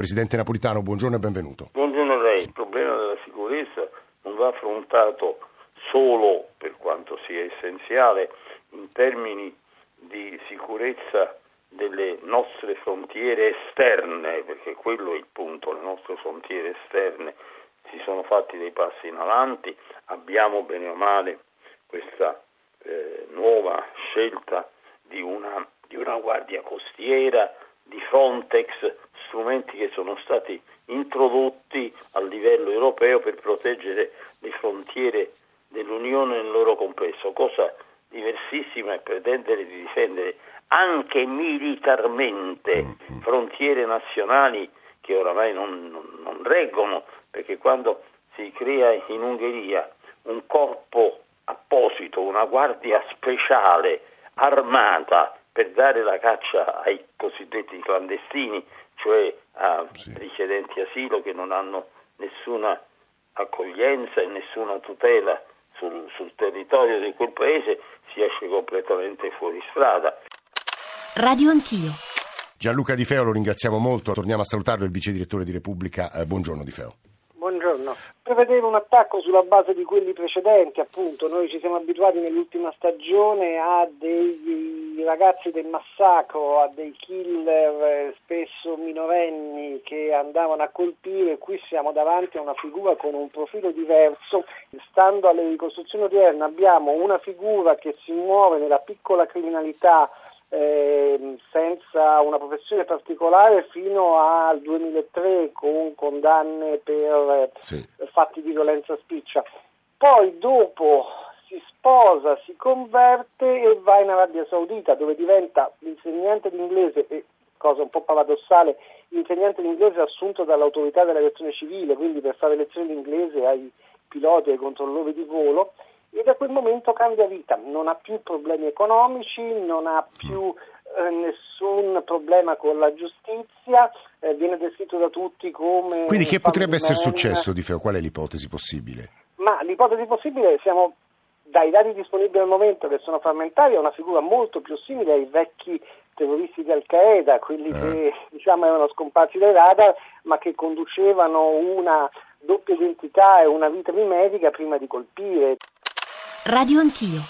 Presidente Napolitano, buongiorno e benvenuto. Buongiorno a lei. Il problema della sicurezza non va affrontato solo, per quanto sia essenziale, in termini di sicurezza delle nostre frontiere esterne, perché quello è il punto, le nostre frontiere esterne si sono fatti dei passi in avanti, abbiamo bene o male questa eh, nuova scelta di una, di una guardia costiera, di Frontex, strumenti che sono stati introdotti a livello europeo per proteggere le frontiere dell'Unione nel loro complesso, cosa diversissima è pretendere di difendere anche militarmente mm-hmm. frontiere nazionali che oramai non, non, non reggono, perché quando si crea in Ungheria un corpo apposito, una guardia speciale armata per dare la caccia ai cosiddetti clandestini, cioè a sì. richiedenti asilo che non hanno nessuna accoglienza e nessuna tutela sul, sul territorio di quel paese, si esce completamente fuori strada. Radio Anch'io. Gianluca Di Feo lo ringraziamo molto, torniamo a salutarlo, il vice direttore di Repubblica. Eh, buongiorno Di Feo. Prevedeva un attacco sulla base di quelli precedenti, appunto, noi ci siamo abituati nell'ultima stagione a dei ragazzi del massacro, a dei killer eh, spesso minorenni che andavano a colpire, qui siamo davanti a una figura con un profilo diverso. Stando alle ricostruzioni odierne abbiamo una figura che si muove nella piccola criminalità eh, senza una professione particolare fino al 2003 con condanne per sì. fatti di violenza spiccia. Poi dopo si sposa, si converte e va in Arabia Saudita dove diventa insegnante di inglese e cosa un po' paradossale, insegnante di inglese assunto dall'autorità dell'aviazione civile, quindi per fare lezioni di inglese ai piloti e ai controllori di volo e da quel momento cambia vita, non ha più problemi economici, non ha più eh, nessun problema con la giustizia, eh, viene descritto da tutti come... Quindi che potrebbe essere successo di Feo? Qual è l'ipotesi possibile? Ma l'ipotesi possibile siamo dai dati disponibili al momento che sono frammentari, è una figura molto più simile ai vecchi terroristi di Al-Qaeda, quelli eh. che diciamo erano scomparsi dai radar ma che conducevano una doppia identità e una vita mimetica prima di colpire. Radio Anch'io.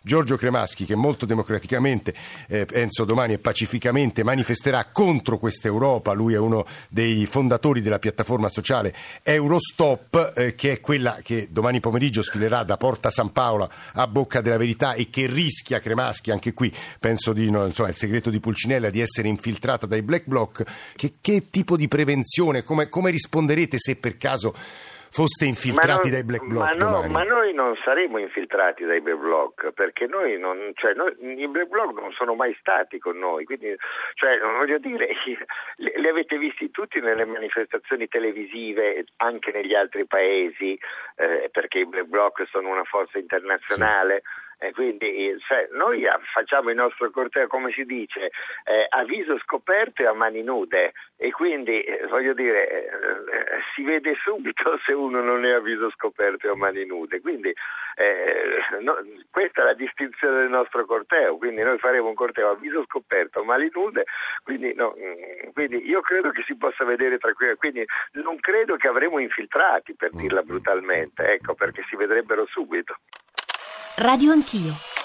Giorgio Cremaschi che molto democraticamente, eh, penso domani e pacificamente manifesterà contro questa Europa, lui è uno dei fondatori della piattaforma sociale Eurostop eh, che è quella che domani pomeriggio sfilerà da Porta San Paolo a Bocca della Verità e che rischia Cremaschi anche qui, penso di no, insomma, il segreto di Pulcinella di essere infiltrata dai black bloc, che, che tipo di prevenzione, come, come risponderete se per caso foste infiltrati non, dai black bloc. Ma, no, ma, noi non saremo infiltrati dai black bloc perché noi non, cioè, noi, i black bloc non sono mai stati con noi, quindi cioè, voglio dire, li, li, avete visti tutti nelle manifestazioni televisive anche negli altri paesi eh, perché i black bloc sono una forza internazionale. Sì. E quindi cioè, noi facciamo il nostro corteo, come si dice, eh, a viso scoperto e a mani nude e quindi eh, voglio dire eh, eh si vede subito se uno non è a viso scoperto e a mani nude. Quindi eh, no, questa è la distinzione del nostro corteo, quindi noi faremo un corteo a viso scoperto, a mani nude, quindi, no, mm, quindi io credo che si possa vedere tranquillamente, quindi non credo che avremo infiltrati per dirla brutalmente, ecco perché si vedrebbero subito. Radio Anch'io.